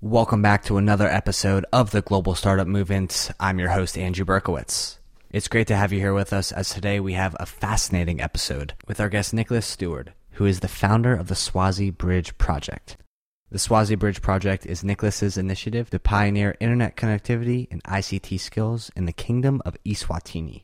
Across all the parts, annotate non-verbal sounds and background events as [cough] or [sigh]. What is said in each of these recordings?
Welcome back to another episode of the Global Startup Movement. I'm your host, Andrew Berkowitz. It's great to have you here with us as today we have a fascinating episode with our guest Nicholus Steward, who is the founder of the Swazi Bridge Project. The Swazi Bridge Project is Nicholus's initiative to pioneer internet connectivity and ICT skills in the Kingdom of Eswatini.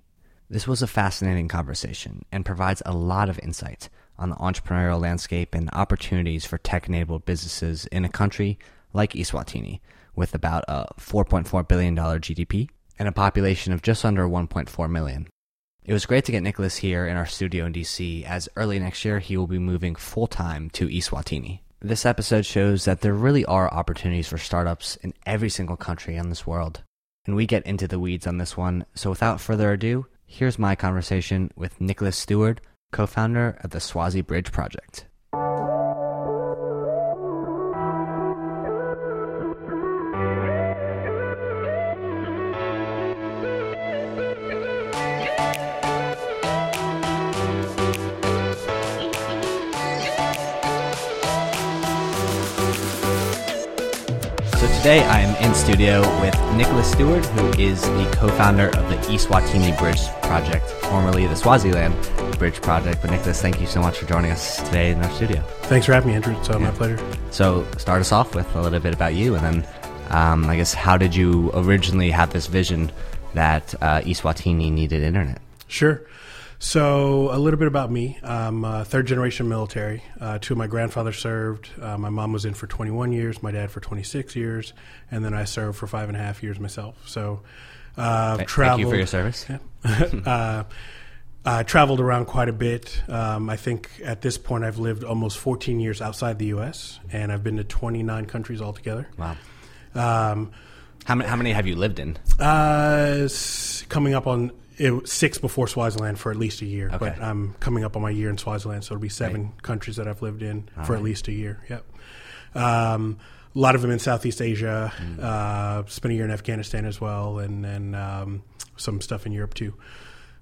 This was a fascinating conversation and provides a lot of insight on the entrepreneurial landscape and opportunities for tech enabled businesses in a country like Eswatini, with about a $4.4 billion GDP and a population of just under 1.4 million. It was great to get Nicholus here in our studio in DC, as early next year he will be moving full time to Eswatini. This episode shows that there really are opportunities for startups in every single country in this world. And we get into the weeds on this one, so without further ado, here's my conversation with Nicholus Steward, co founder of the Swazi Bridge Project. Today I am in studio with Nicholus Steward, who is the co-founder of the Eswatini Bridge Project, formerly the Swaziland Bridge Project. But Nicholus, thank you so much for joining us today in our studio. Thanks for having me, Andrew. It's uh, my pleasure. So start us off with a little bit about you, and then um, I guess how did you originally have this vision that uh, Eswatini needed internet? Sure. So, a little bit about me. I'm uh, third generation military. Uh, two of my grandfathers served. Uh, my mom was in for 21 years, my dad for 26 years, and then I served for five and a half years myself. So, uh, Th- traveled. Thank you for your service. [laughs] uh, I traveled around quite a bit. Um, I think at this point I've lived almost 14 years outside the U.S., and I've been to 29 countries altogether. Wow. Um, How many, how many have you lived in? Uh, coming up on it, was six before Swaziland for at least a year. Okay. But I'm coming up on my year in Swaziland, so it'll be seven countries that I've lived in All for right. at least a year. Yep. Um, a lot of them in Southeast Asia. Mm. Uh, spent a year in Afghanistan as well, and then um, some stuff in Europe too.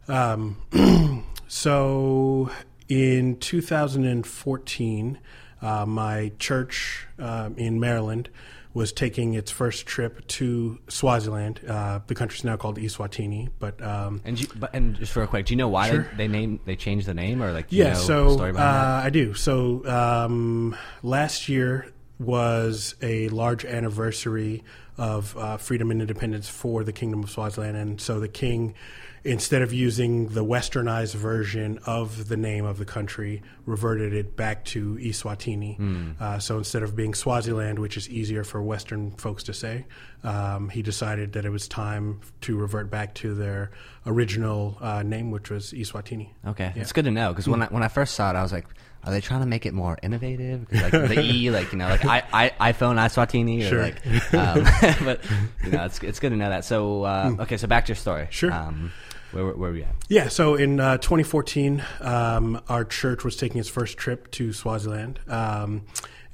Um, [clears throat] so in 2014, uh, my church uh, in Maryland was taking its first trip to Swaziland. Uh, the country's now called Eswatini, but um, And you, but and just for real quick, do you know why Sure. they, they named they changed the name or like do you yeah. know So uh, I do. So um, last year was a large anniversary of uh, freedom and independence for the Kingdom of Swaziland, and so the king. Instead of using the westernized version of the name of the country, reverted it back to Eswatini. Hmm. Uh, so instead of being Swaziland, which is easier for Western folks to say, um, he decided that it was time to revert back to their original uh, name, which was Eswatini. that? Okay, Yeah. it's good to know because when I when I first saw it, I was like, are they trying to make it more innovative? like the E, [laughs] like you know, like I, I iPhone Eswatini, or Sure. like, um, [laughs] but you know, it's it's good to know that. So uh, okay, so back to your story. Hmm. Sure. Um, where where were we at? Yeah, so in uh, 2014, um, our church was taking its first trip to Swaziland. Um,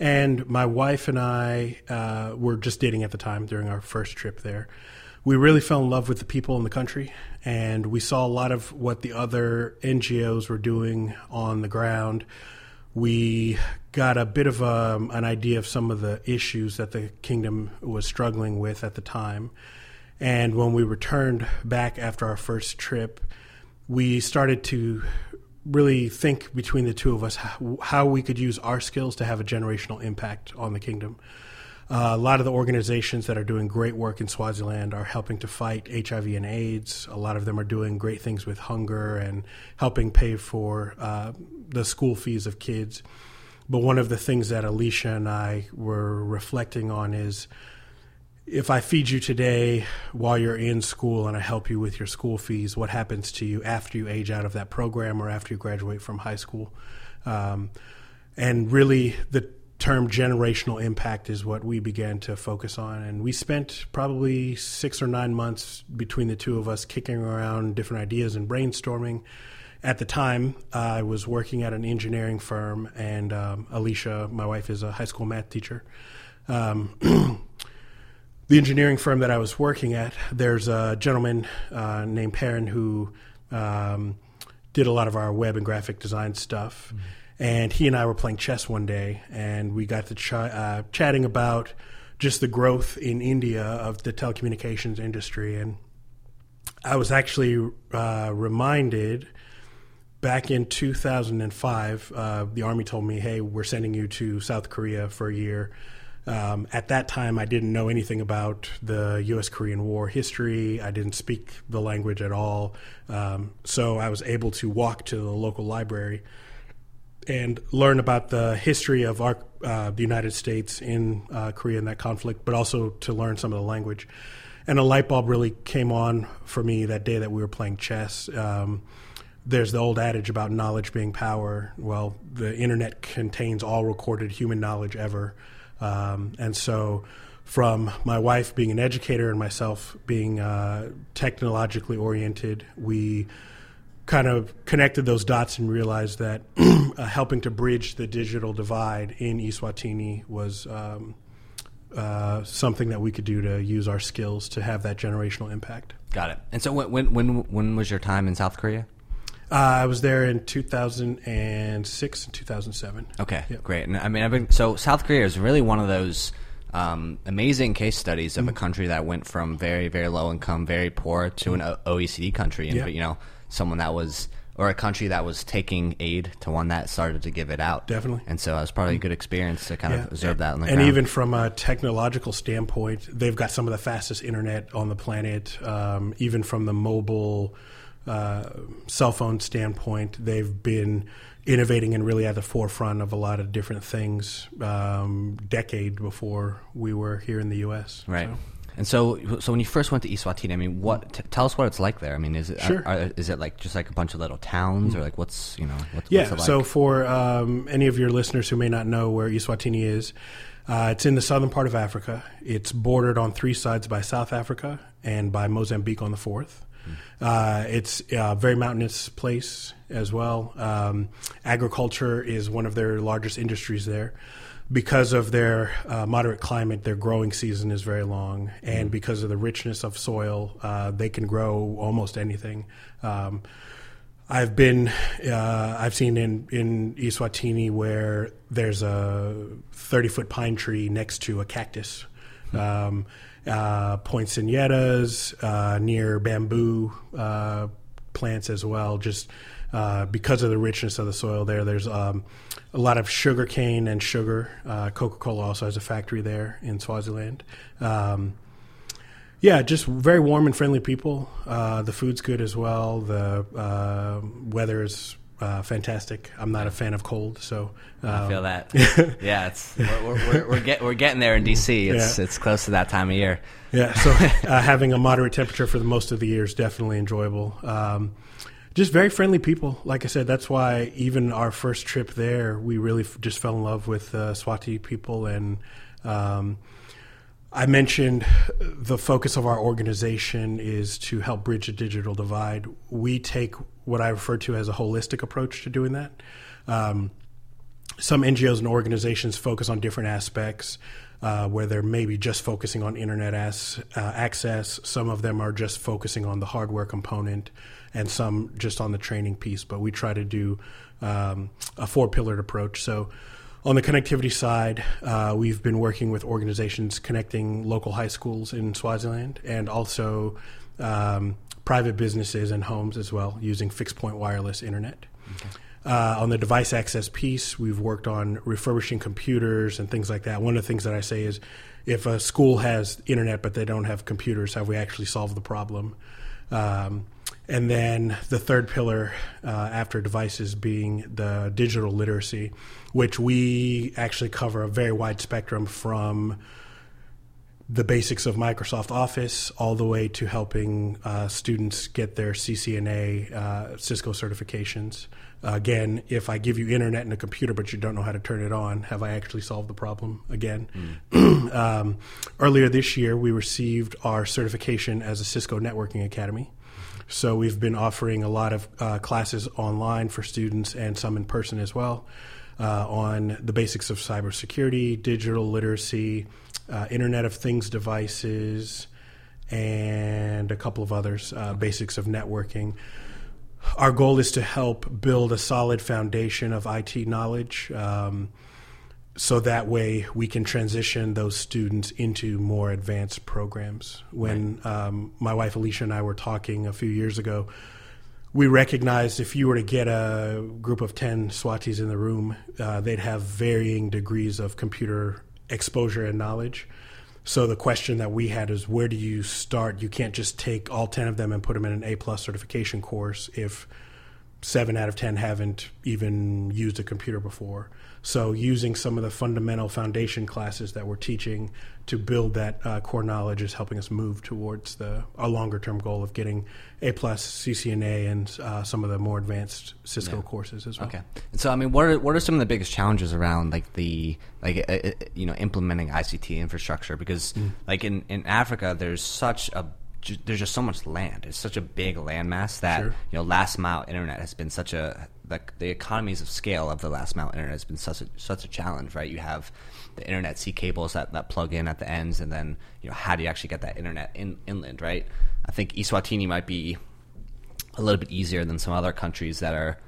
and my wife and I uh, were just dating at the time during our first trip there. We really fell in love with the people in the country, and we saw a lot of what the other NGOs were doing on the ground. We got a bit of um, an idea of some of the issues that the kingdom was struggling with at the time. And when we returned back after our first trip, we started to really think between the two of us how, we could use our skills to have a generational impact on the kingdom. Uh, a lot of the organizations that are doing great work in Swaziland are helping to fight HIV and AIDS. A lot of them are doing great things with hunger and helping pay for uh, the school fees of kids. But one of the things that Alicia and I were reflecting on is if I feed you today while you're in school and I help you with your school fees, what happens to you after you age out of that program or after you graduate from high school? Um, and really, the term generational impact is what we began to focus on. And we spent probably six or nine months between the two of us kicking around different ideas and brainstorming. At the time, I was working at an engineering firm, and um, Alicia, my wife, is a high school math teacher. Um, [clears throat] the engineering firm that I was working at, there's a gentleman uh, named Perrin who um, did a lot of our web and graphic design stuff. And he and I were playing chess one day, and we got to ch- uh, chatting about just the growth in India of the telecommunications industry. And I was actually uh, reminded back in 2005, uh, the Army told me, hey, we're sending you to South Korea for a year. Um, at that time, I didn't know anything about the U.S. Korean War history. I didn't speak the language at all. Um, so I was able to walk to the local library and learn about the history of our, uh, the United States in uh, Korea in that conflict, but also to learn some of the language. And a light bulb really came on for me that day that we were playing chess. Um, there's the old adage about knowledge being power. Well, the internet contains all recorded human knowledge ever. Um, and so, from my wife being an educator and myself being uh, technologically oriented, we kind of connected those dots and realized that [clears throat] uh, helping to bridge the digital divide in Eswatini was um, uh, something that we could do to use our skills to have that generational impact. Got it. And so, when when when was your time in South Korea? Uh, I was there in 2006 and 2007. Okay, Yep. great. And I mean, I've been, so South Korea is really one of those um, amazing case studies of a Mm-hmm. country that went from very, very low income, very poor to an O- OECD country, and Yeah. you know, someone that was or a country that was taking aid to one that started to give it out. Definitely. And so it was probably a good experience to kind of observe that on the and ground. even from a technological standpoint, they've got some of the fastest internet on the planet. Um, even from the mobile uh, cell phone standpoint, they've been innovating and really at the forefront of a lot of different things. Um, decade before we were here in the U.S. Right. So- And so, so when you first went to Eswatini, I mean, what? T- tell us what it's like there. I mean, is it Sure. are, is it like just like a bunch of little towns, or like what's you know what's, Yeah. like? So for um, any of your listeners who may not know where Eswatini is, uh, it's in the southern part of Africa. It's bordered on three sides by South Africa and by Mozambique on the fourth. Uh, it's a very mountainous place as well. Um, agriculture is one of their largest industries there. Because of their uh, moderate climate, their growing season is very long, and because of the richness of soil, uh, they can grow almost anything. Um, I've been, uh, I've seen in in Eswatini where there's a 30 foot pine tree next to a cactus. Um, uh, poinsettias uh, near bamboo uh, plants as well. Just uh, because of the richness of the soil there, there's um, a lot of sugar cane and sugar. Uh, Coca Cola also has a factory there in Swaziland. Um, yeah, just very warm and friendly people. Uh, the food's good as well. The weather is uh, fantastic. I'm not a fan of cold, so um, I feel that. [laughs] yeah, it's we're we're, we're, we're, get, we're getting there in DC. It's Yeah. it's close to that time of year. Yeah, so [laughs] uh, having a moderate temperature for the most of the year is definitely enjoyable. Um, just very friendly people. Like I said, that's why even our first trip there, we really f- just fell in love with uh, Swati people. And um, I mentioned the focus of our organization is to help bridge the digital divide. We take what I refer to as a holistic approach to doing that. Um, some NGOs and organizations focus on different aspects, uh, where they're maybe just focusing on internet as, uh, access. Some of them are just focusing on the hardware component, and some just on the training piece. But we try to do um, a four pillared approach. So, on the connectivity side, uh, we've been working with organizations connecting local high schools in Swaziland and also um, private businesses and homes as well using fixed point wireless internet. Uh, on the device access piece, we've worked on refurbishing computers and things like that. One of the things that I say is if a school has internet but they don't have computers, have we actually solved the problem? Um, and then the third pillar uh, after devices being the digital literacy, which we actually cover a very wide spectrum from the basics of Microsoft Office all the way to helping uh, students get their CCNA uh, Cisco certifications. again, if I give you internet and a computer but you don't know how to turn it on, have I actually solved the problem again? [clears throat] um, earlier this year, we received our certification as a Cisco Networking Academy. So we've been offering a lot of uh, classes online for students and some in person as well uh, on the basics of cybersecurity, digital literacy, uh, Internet of Things devices, and a couple of others, uh, basics of networking. Our goal is to help build a solid foundation of IT knowledge. Um, so that way we can transition those students into more advanced programs. When um, my wife Alicia and I were talking a few years ago, we recognized if you were to get a group of 10 Swatis in the room, uh, they'd have varying degrees of computer exposure and knowledge. So the question that we had is where do you start? You can't just take all 10 of them and put them in an A plus certification course if seven out of 10 haven't even used a computer before. So, using some of the fundamental foundation classes that we're teaching to build that uh, core knowledge is helping us move towards the a longer term goal of getting A plus CCNA and uh, some of the more advanced Cisco yeah. courses as well. Okay. So, I mean, what are what are some of the biggest challenges around like the like uh, uh you know implementing ICT infrastructure? Because mm. like in in Africa, there's such a there's just so much land. It's such a big landmass that sure. you know last mile internet has been such a like the economies of scale of the last mile internet has been such a such a challenge, right? You have the internet sea cables that, that plug in at the ends, and then you know how do you actually get that internet in, inland, right? I think Eswatini might be a little bit easier than some other countries that are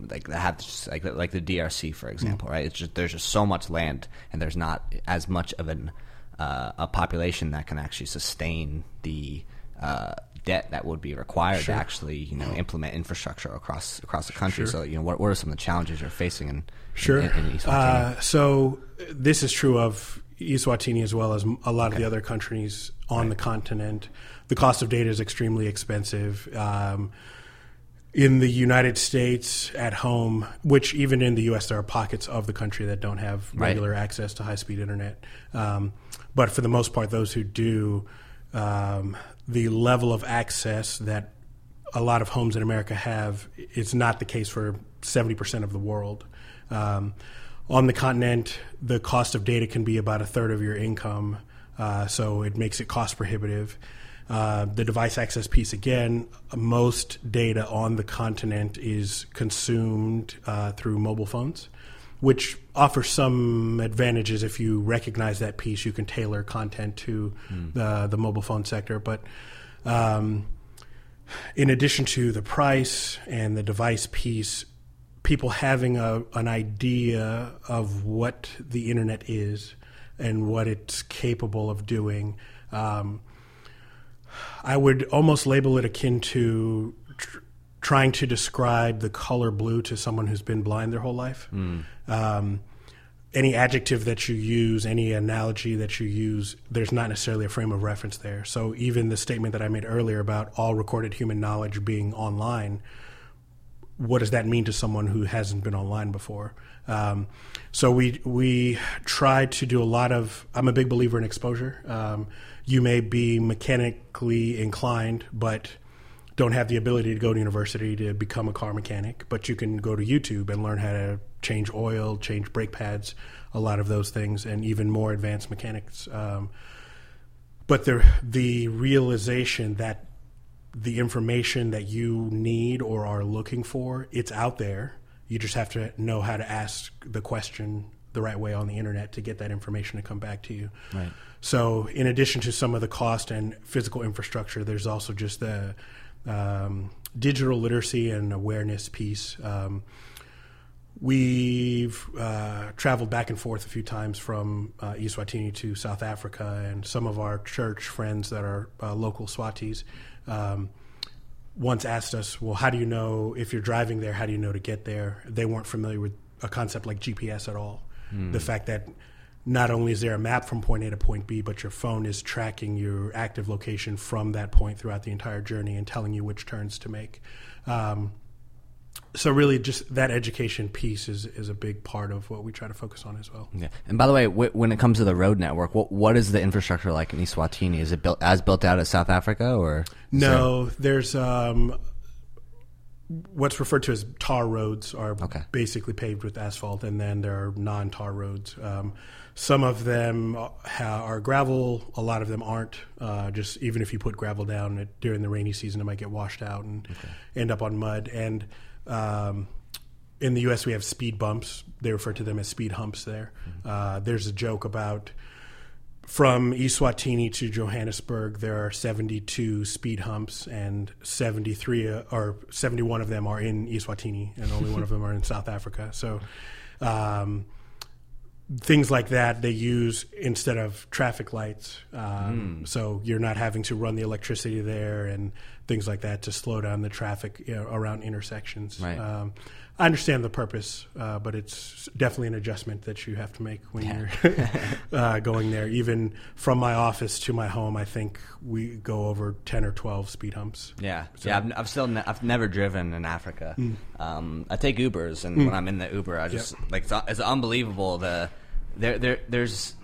like that have just, like like the DRC, for example, mm right? It's just there's just so much land, and there's not as much of an uh, a population that can actually sustain the uh, debt that would be required sure. to actually you know implement infrastructure across across the country. Sure. So you know what, what are some of the challenges you're facing in sure in, in uh, so this is true of Eswatini as well as a lot okay. of the other countries on right. the continent. The cost of data is extremely expensive. Um, in the United States, at home, which even in the U.S. there are pockets of the country that don't have regular right. access to high-speed internet. Um, but for the most part, those who do, um, the level of access that a lot of homes in America have is not the case for 70% of the world. Um, on the continent, the cost of data can be about a third of your income, uh, so it makes it cost prohibitive. Uh, the device access piece again, most data on the continent is consumed uh, through mobile phones which offers some advantages if you recognize that piece. You can tailor content to mm. the the mobile phone sector, but um, in addition to the price and the device piece, people having a, an idea of what the internet is and what it's capable of doing. Um, I would almost label it akin to trying to describe the color blue to someone who's been blind their whole life. Mm. Um, any adjective that you use, any analogy that you use, there's not necessarily a frame of reference there. So even the statement that I made earlier about all recorded human knowledge being online, what does that mean to someone who hasn't been online before? Um, so we we try to do a lot of. I'm a big believer in exposure. Um, you may be mechanically inclined, but don't have the ability to go to university to become a car mechanic, but you can go to YouTube and learn how to change oil, change brake pads, a lot of those things, and even more advanced mechanics. Um, but the the realization that the information that you need or are looking for, it's out there. You just have to know how to ask the question the right way on the internet to get that information to come back to you. Right. So, in addition to some of the cost and physical infrastructure, there's also just the um, digital literacy and awareness piece. Um, we've uh, traveled back and forth a few times from uh, Eswatini to South Africa, and some of our church friends that are uh, local Swatis um, once asked us, "Well, how do you know if you're driving there? How do you know to get there?" They weren't familiar with a concept like GPS at all. Mm. The fact that not only is there a map from point A to point B, but your phone is tracking your active location from that point throughout the entire journey and telling you which turns to make. Um, so really, just that education piece is is a big part of what we try to focus on as well. Yeah. And by the way, w- when it comes to the road network, what what is the infrastructure like in Eswatini? Is it built as built out as South Africa, or no? There... There's um, what's referred to as tar roads are okay. basically paved with asphalt, and then there are non-tar roads. Um, some of them are gravel. A lot of them aren't. Uh, just even if you put gravel down it, during the rainy season, it might get washed out and okay. end up on mud. And um, in the U.S., we have speed bumps. They refer to them as speed humps. There, mm-hmm. uh, there's a joke about from Eswatini to Johannesburg, there are 72 speed humps, and 73 uh, or 71 of them are in Eswatini, and only one of them are in South Africa. So. Um, things like that they use instead of traffic lights. Um, Mm. So you're not having to run the electricity there and things like that to slow down the traffic you know, around intersections. Right. Um, I understand the purpose, uh, but it's definitely an adjustment that you have to make when Yeah. you're [laughs] uh, going there. Even from my office to my home, I think we go over ten or twelve speed humps. Yeah, So- yeah. I've, I've still ne- I've never driven in Africa. Um, I take Ubers, and when I'm in the Uber, I just like it's, it's unbelievable. The there there there's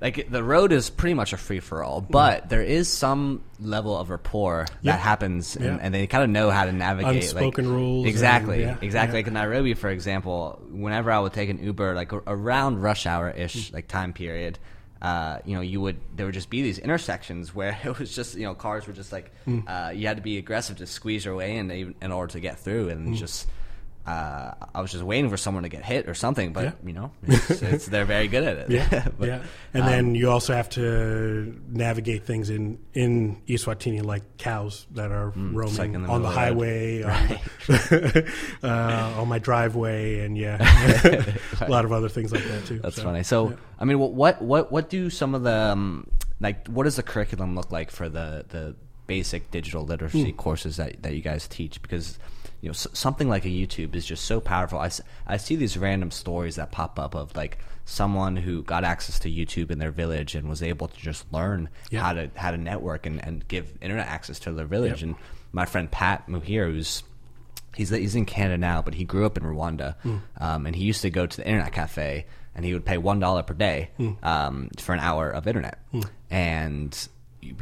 like the road is pretty much a free for all, but there is some level of rapport Yeah. that happens, and, Yeah. and they kind of know how to navigate Unspoken like, rules and- Exactly, yeah, exactly. Like in Nairobi, for example, whenever I would take an Uber, like around rush hour ish, like time period, uh, you know, you would there would just be these intersections where [laughs] it was just you know cars were just like uh, you had to be aggressive to squeeze your way in in order to get through, and just. Uh, I was just waiting for someone to get hit or something, but Yeah. you know, it's, it's, [laughs] they're very good at it. Yeah, [laughs] But, yeah. And um, then you also have to navigate things in in Eswatini, like cows that are Mm, it's like roaming the on the highway, [laughs] on, the- uh, on my driveway, and yeah, a lot of other things like that too. That's So, funny. So, yeah. I mean, what what what do some of the um, like? What does the curriculum look like for the the basic digital literacy Hmm. courses that that you guys teach? Because you know, s- something like a YouTube is just so powerful. I, s- I see these random stories that pop up of like someone who got access to YouTube in their village and was able to just learn how to how to network and, and give internet access to their village. Yep. And my friend Pat Muhir, who's he's he's in Canada now, but he grew up in Rwanda, um, and he used to go to the internet cafe, and he would pay one dollar per day um, for an hour of internet, and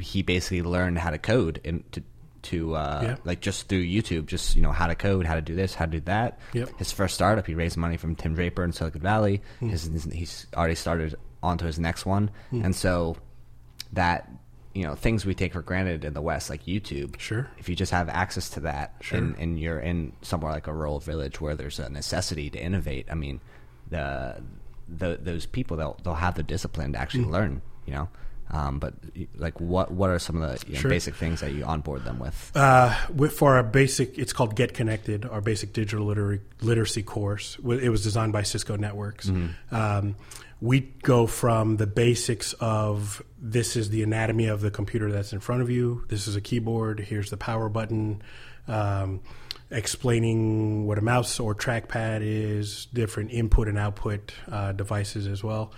he basically learned how to code and to to uh, Yeah. like just through YouTube, just you know how to code, how to do this, how to do that. Yep. His first startup, he raised money from Tim Draper in Silicon Valley. His, his, he's already started onto his next one, and so that you know things we take for granted in the West, like YouTube. Sure. If you just have access to that, Sure. and, and you're in somewhere like a rural village where there's a necessity to innovate, I mean, the, the those people they'll they'll have the discipline to Mm. actually learn. You know. Um, but like, what what are some of the you know, Sure. basic things that you onboard them with? Uh, with, for our basic, it's called Get Connected, our basic digital liter- literacy course. It was designed by Cisco Networks. Um, we go from the basics of this is the anatomy of the computer that's in front of you. This is a keyboard. Here's the power button. Um, explaining what a mouse or trackpad is, different input and output uh, devices as well,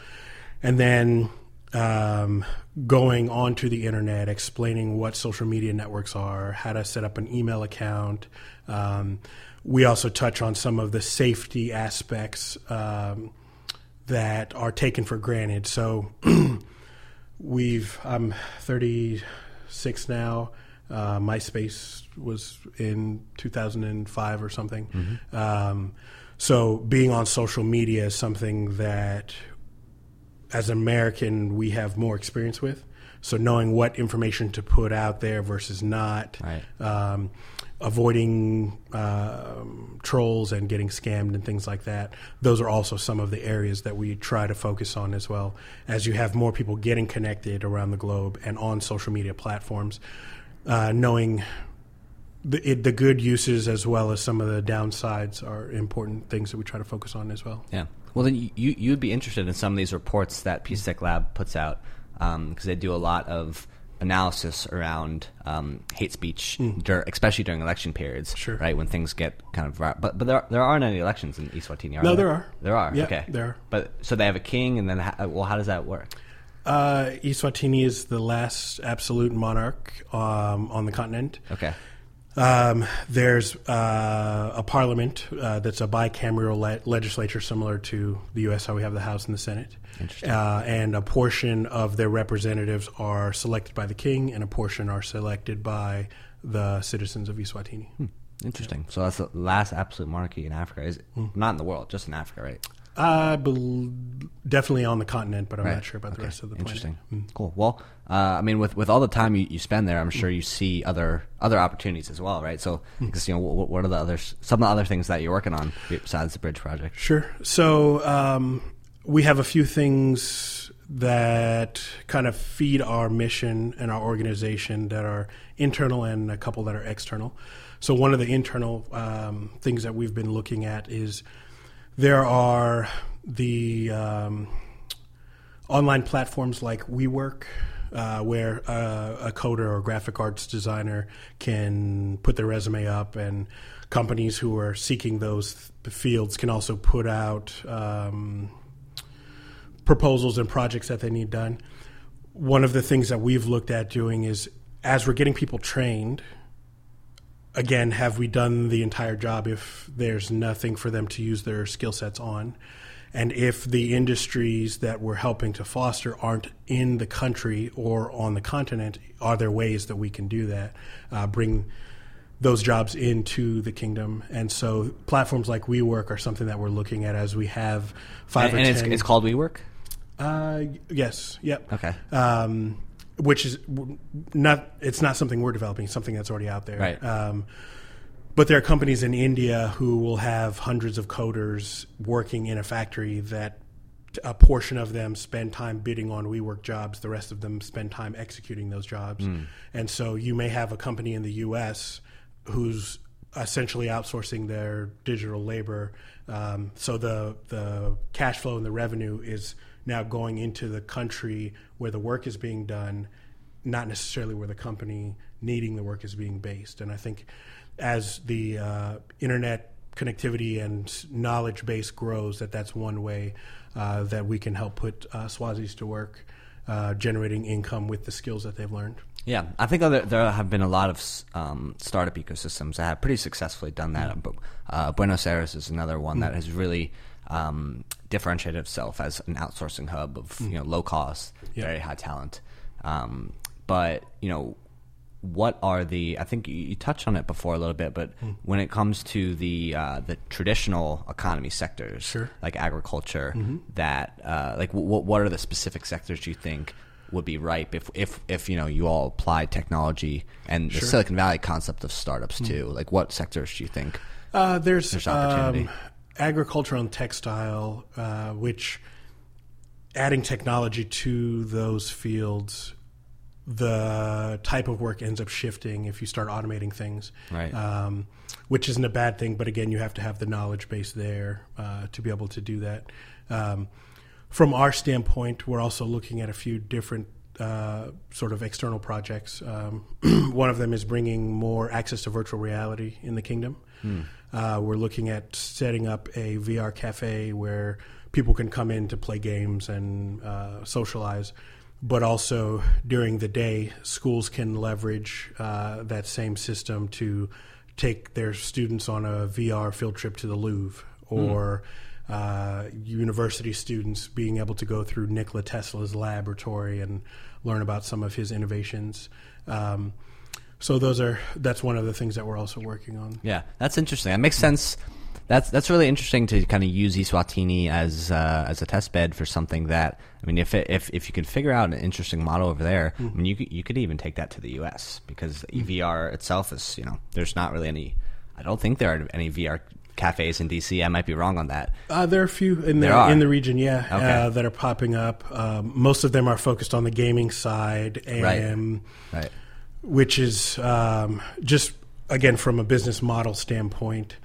and then um, going onto the internet, explaining what social media networks are, how to set up an email account. Um, we also touch on some of the safety aspects um, that are taken for granted. So [clears throat] we've I'm 36 now. Uh, MySpace was in 2005 or something. Um, so being on social media is something that, as an American, we have more experience with. So knowing what information to put out there versus not, Right. um, avoiding um, trolls and getting scammed and things like that. Those are also some of the areas that we try to focus on as well. As you have more people getting connected around the globe and on social media platforms, uh, knowing the, it, the good uses as well as some of the downsides are important things that we try to focus on as well. Yeah. Well, then you you'd be interested in some of these reports that PSTEC Lab puts out because they do a lot of analysis around um, hate speech, dur- especially during election periods. Sure. Right when things get kind of but but there there aren't any elections in Eswatini. Are No, there? there are. There are. Yeah, okay. there are. But so they have a king, and then ha- well, how does that work? Uh, Eswatini is the last absolute monarch um, on the continent. Okay. Um, there's uh, a parliament uh, that's a bicameral le- legislature similar to the U.S., how we have the House and the Senate. Interesting. Uh, and a portion of their representatives are selected by the king, and a portion are selected by the citizens of Eswatini. Interesting. So that's the last absolute monarchy in Africa. Is Hmm. not in the world, just in Africa, right? I bel definitely on the continent, but I'm Right. not sure about the rest of the Interesting. planet. Mm. Cool. Well, uh, I mean, with with all the time you, you spend there, I'm sure you see other other opportunities as well, right? So, Mm. because you know, what, what are the others? Some of the other things that you're working on besides the bridge project? Sure. So um, we have a few things that kind of feed our mission and our organization that are internal and a couple that are external. So one of the internal um, things that we've been looking at is there are the um, online platforms like Upwork, uh, where uh, a coder or graphic arts designer can put their resume up, and companies who are seeking those fields can also put out um, proposals and projects that they need done. One of the things that we've looked at doing is as we're getting people trained, again, have we done the entire job if there's nothing for them to use their skill sets on? And if the industries that we're helping to foster aren't in the country or on the continent, are there ways that we can do that? Uh, bring those jobs into the kingdom. And so platforms like Upwork are something that we're looking at as we have five and, or and ten. it's, it's called Upwork. Uh, yes. Yep. Okay. Um, which is not. It's not something we're developing. It's something that's already out there. Right. Um, but there are companies in India who will have hundreds of coders working in a factory that a portion of them spend time bidding on Upwork jobs. The rest of them spend time executing those jobs. And so you may have a company in the U.S. who's essentially outsourcing their digital labor. Um, so the the cash flow and the revenue is now going into the country where the work is being done, not necessarily where the company needing the work is being based. And I think as the uh, internet connectivity and knowledge base grows, that that's one way uh, that we can help put uh, Swazis to work, uh, generating income with the skills that they've learned. Yeah, I think there, there have been a lot of um, startup ecosystems that have pretty successfully done that. But uh, Buenos Aires is another one that has really um, differentiated itself as an outsourcing hub of you know low cost, Yeah. very high talent. Um, but you know, what are the? I think you, touched on it before a little bit, but when it comes to the uh, the traditional economy sectors, Sure. like agriculture, that uh, like what what are the specific sectors you think would be ripe if if if you know you all apply technology and the Sure. Silicon Valley concept of startups too? Like what sectors do you think? Uh, there's There's opportunity. Um, agriculture and textile, uh, which adding technology to those fields, the type of work ends up shifting if you start automating things. Right. Um, which isn't a bad thing, but again, you have to have the knowledge base there uh, to be able to do that. Um, from our standpoint, we're also looking at a few different uh, sort of external projects. Um, [clears throat] one of them is bringing more access to virtual reality in the kingdom. Uh, we're looking at setting up a VR cafe where people can come in to play games and uh, socialize. But also during the day, schools can leverage uh, that same system to take their students on a VR field trip to the Louvre or uh, university students being able to go through Nikola Tesla's laboratory and learn about some of his innovations. Um, so those are that's one of the things that we're also working on. Yeah, that's interesting. That makes sense. That's that's really interesting to kind of use Eswatini as uh, as a test bed for something that I mean, if it, if if you could figure out an interesting model over there, I mean, you could, you could even take that to the U.S. because EVR itself is you know there's not really any. I don't think there are any VR cafes in DC. I might be wrong on that. Uh, there are a few in the in the region, yeah, Okay. uh, that are popping up. Um, most of them are focused on the gaming side, Right. and Right. Which is um, just again from a business model standpoint.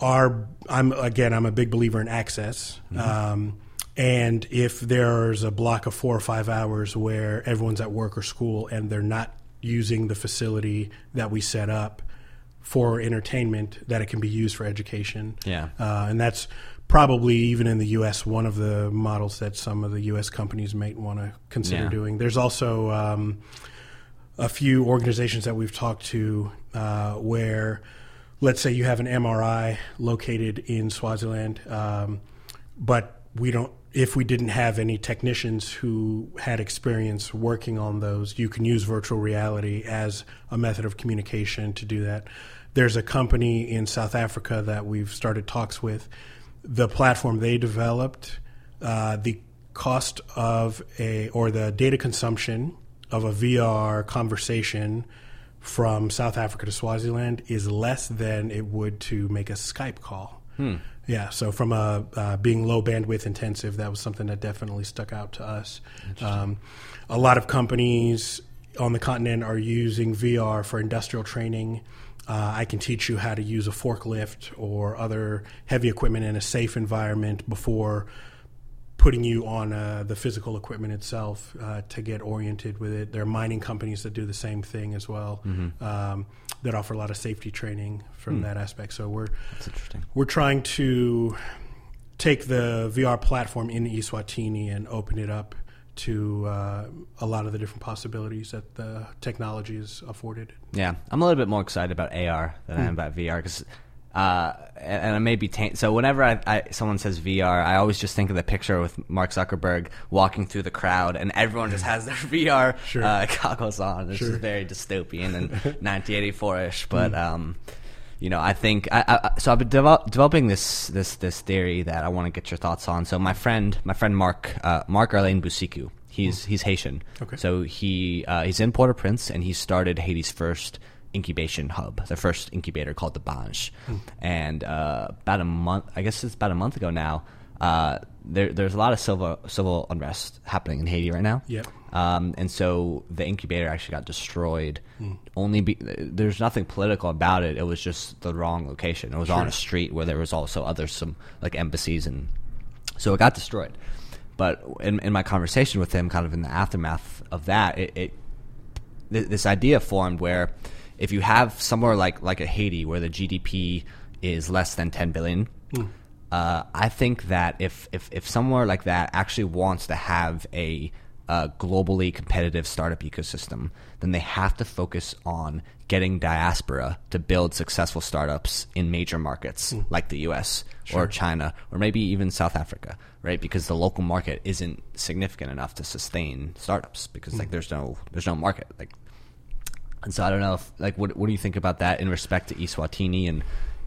Our I'm again I'm a big believer in access, um, and if there's a block of four or five hours where everyone's at work or school and they're not using the facility that we set up for entertainment, that it can be used for education. Yeah. Uh, and that's probably even in the U.S. one of the models that some of the U.S. companies might want to consider Yeah. doing. There's also um, a few organizations that we've talked to uh, where, let's say, you have an MRI located in Swaziland, um, but we don't. If we didn't have any technicians who had experience working on those, you can use virtual reality as a method of communication to do that. There's a company in South Africa that we've started talks with. The platform they developed, uh, the cost of a or the data consumption of a VR conversation from South Africa to Swaziland is less than it would to make a Skype call. Yeah, so from a uh, being low bandwidth intensive, that was something that definitely stuck out to us. Um, a lot of companies on the continent are using VR for industrial training Uh, I can teach you how to use a forklift or other heavy equipment in a safe environment before putting you on uh, the physical equipment itself uh, to get oriented with it. There are mining companies that do the same thing as well Mm-hmm. um, that offer a lot of safety training from Hmm. that aspect. So we're That's interesting. we're trying to take the VR platform in Eswatini and open it up to uh, a lot of the different possibilities that the technology is afforded. Yeah, I'm a little bit more excited about AR than I am about VR because, uh, and, and I may be taint. So whenever I, I someone says VR, I always just think of the picture with Mark Zuckerberg walking through the crowd, and everyone just has their [laughs] VR Sure. uh, goggles on. It's Sure. just very dystopian and [laughs] 1984ish. But um, you know, I think I, I, so. I've been develop, developing this this this theory that I want to get your thoughts on. So my friend, my friend Marc uh, Marc Alain Boucicault, he's he's Haitian. Okay. So he uh, he's in Port-au-Prince and he started Haiti's first incubation hub, the first incubator called the Banj. And uh, about a month, I guess it's about a month ago now. Uh, there, there's a lot of civil civil unrest happening in Haiti right now. Yep. Um, and so the incubator actually got destroyed. Only be, there's nothing political about it. It was just the wrong location. It was on a street where there was also other some like embassies and so it got destroyed. But in, in my conversation with him, kind of in the aftermath of that, it, it th- this idea formed where if you have somewhere like like a Haiti where the GDP is less than 10 billion, uh, I think that if, if if somewhere like that actually wants to have a uh, globally competitive startup ecosystem, then they have to focus on getting diaspora to build successful startups in major markets like the U.S. or China or maybe even South Africa, right? Because the local market isn't significant enough to sustain startups because like there's no there's no market like and so I don't know if like what what do you think about that in respect to Eswatini and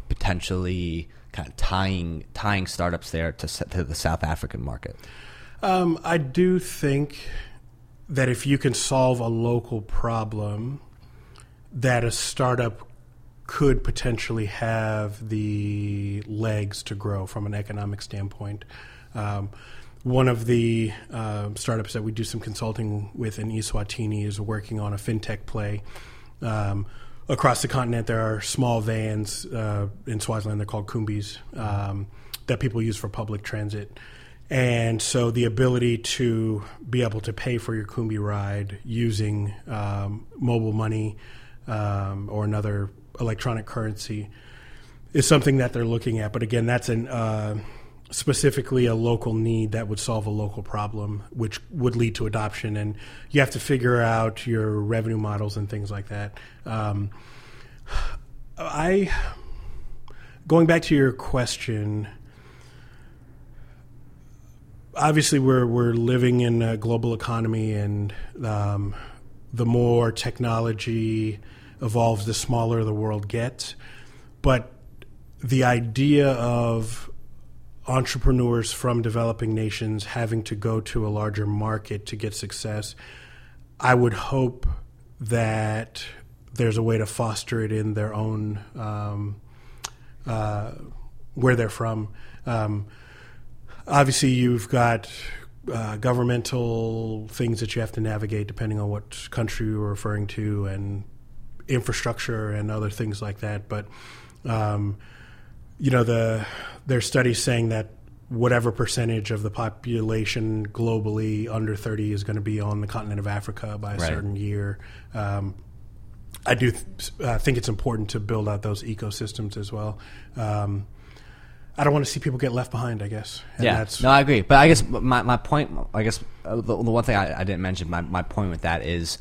potentially kind of tying tying startups there to to the South African market? Um, I do think that if you can solve a local problem, that a startup could potentially have the legs to grow from an economic standpoint. Um, one of the uh, startups that we do some consulting with in Eswatini is working on a fintech play. Um, across the continent, there are small vans uh, in Swaziland. They're called kombis um, that people use for public transit. And so the ability to be able to pay for your Kombi ride using um, mobile money um, or another electronic currency is something that they're looking at. But again, that's an uh, specifically a local need that would solve a local problem, which would lead to adoption. And you have to figure out your revenue models and things like that. Um, I going back to your question obviously we're we're living in a global economy, and um, the more technology evolves, the smaller the world gets. But the idea of entrepreneurs from developing nations having to go to a larger market to get success, I would hope that there's a way to foster it in their own um, uh, where they're from. Um, obviously you've got uh, governmental things that you have to navigate depending on what country you're referring to and infrastructure and other things like that but um, you know the there's studies saying that whatever percentage of the population globally under 30 is going to be on the continent of Africa by a Right. certain year um, I do th- uh, think it's important to build out those ecosystems as well um, I don't want to see people get left behind. I guess. And yeah, That's, no, I agree. But I guess my, my point, I guess uh, the, the one thing I, I didn't mention, my, my point with that is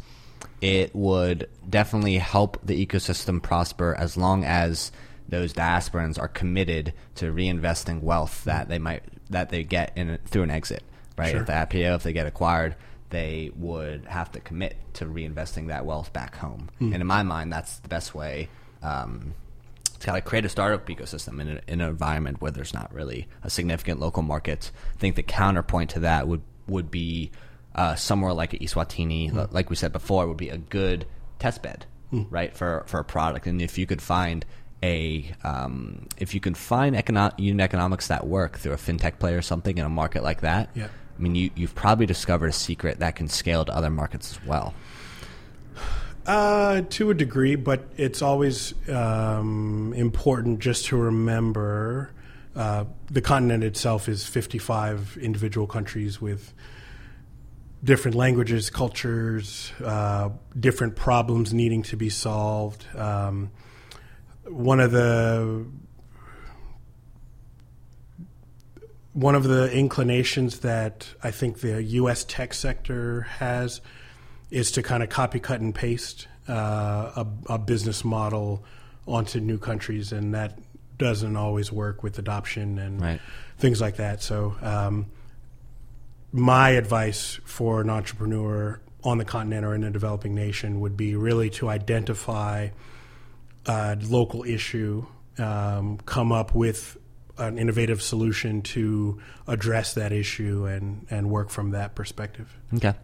it would definitely help the ecosystem prosper as long as those diasporans are committed to reinvesting wealth that they might that they get in through an exit, right? Sure. If the IPO, if they get acquired, they would have to commit to reinvesting that wealth back home. And in my mind, that's the best way. Um, to kind of create a startup ecosystem in, a, in an environment where there's not really a significant local market. I think the counterpoint to that would would be uh, somewhere like Eswatini, li- like we said before, would be a good test bed, right, for for a product. And if you could find a um, if you can find econo- unit economics that work through a fintech play or something in a market like that, Yeah. I mean, you, you've probably discovered a secret that can scale to other markets as well. Uh, to a degree, but it's always um, important just to remember uh, the continent itself is 55 individual countries with different languages, cultures, uh, different problems needing to be solved. Um, one of the one of the inclinations that I think the U.S. tech sector has is to kind of copy, cut, and paste uh, a, a, business model onto new countries, and that doesn't always work with adoption and right. things like that. So, um, my advice for an entrepreneur on the continent or in a developing nation would be really to identify a local issue, um, come up with an innovative solution to address that issue and, and work from that perspective. Okay,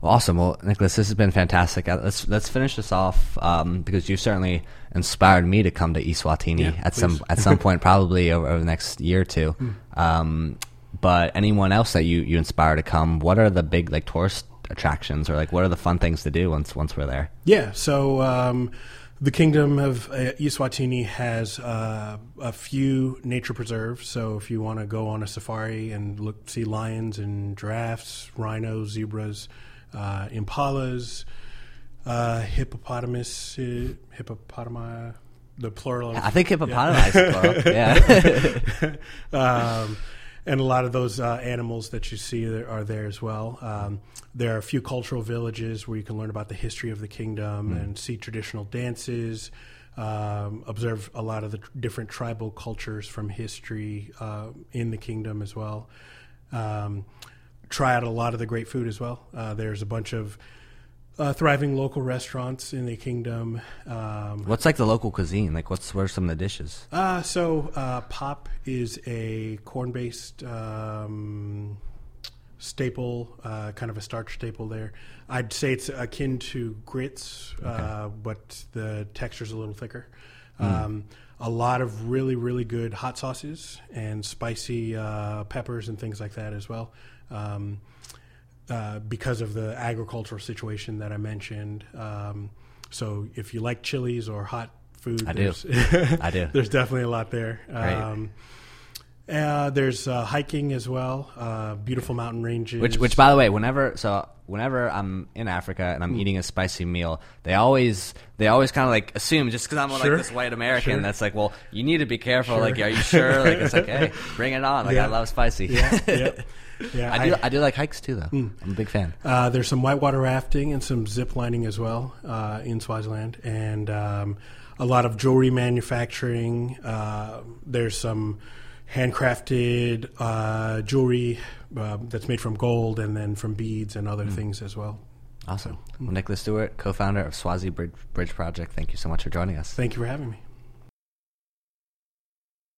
well, awesome. Well, Nicholus, this has been fantastic. Uh, let's let's finish this off um, because you certainly inspired me to come to Eswatini yeah, at please. some at some [laughs] point, probably over, over, the next year or two. Hmm. Um, but anyone else that you you inspire to come, what are the big like tourist attractions or like what are the fun things to do once once we're there? Yeah, so. Um, the Kingdom of uh, Eswatini has uh, a few nature preserves. So if you want to go on a safari and look, see lions and giraffes, rhinos, zebras, uh, impalas, uh, hippopotamus, uh, hippopotami, the plural. I think hippopotami yeah. is plural. [laughs] Yeah. [laughs] um, and a lot of those uh, animals that you see are there as well. Um, there are a few cultural villages where you can learn about the history of the kingdom mm. and see traditional dances. Um, observe a lot of the different tribal cultures from history uh, in the kingdom as well. Um, try out a lot of the great food as well. Uh, there's a bunch of uh, thriving local restaurants in the kingdom. Um, what's like the local cuisine? Like, what's what are some of the dishes? Uh, so, uh, pop is a corn-based um, staple, uh, kind of a starch staple. There, I'd say it's akin to grits, uh, but the texture's a little thicker. Mm. Um, a lot of really, really good hot sauces and spicy uh, peppers and things like that as well. Um, uh, because of the agricultural situation that I mentioned. Um, so if you like chilies or hot food, I do. [laughs] I do. [laughs] There's definitely a lot there. Um, uh, there's uh, hiking as well. Uh, beautiful mountain ranges. Which, which, by the way, whenever so whenever I'm in Africa and I'm mm. eating a spicy meal, they always they always kind of like assume just because I'm sure. like this white American sure. that's like, well, you need to be careful. Sure. Like, are you sure? like, it's like, [laughs] hey, bring it on. Like, yeah. I love spicy. Yeah. Yep. Yeah, I do. I, I, do like hikes too, though. Mm. I'm a big fan. Uh, there's some whitewater rafting and some zip lining as well uh, in Swaziland, and um, a lot of jewelry manufacturing. Uh, there's some handcrafted uh, jewelry uh, that's made from gold and then from beads and other mm. things as well. Awesome. So, well, Nicholus Steward, co-founder of Swazi Bridge, Bridge Project. Thank you so much for joining us. Thank you for having me.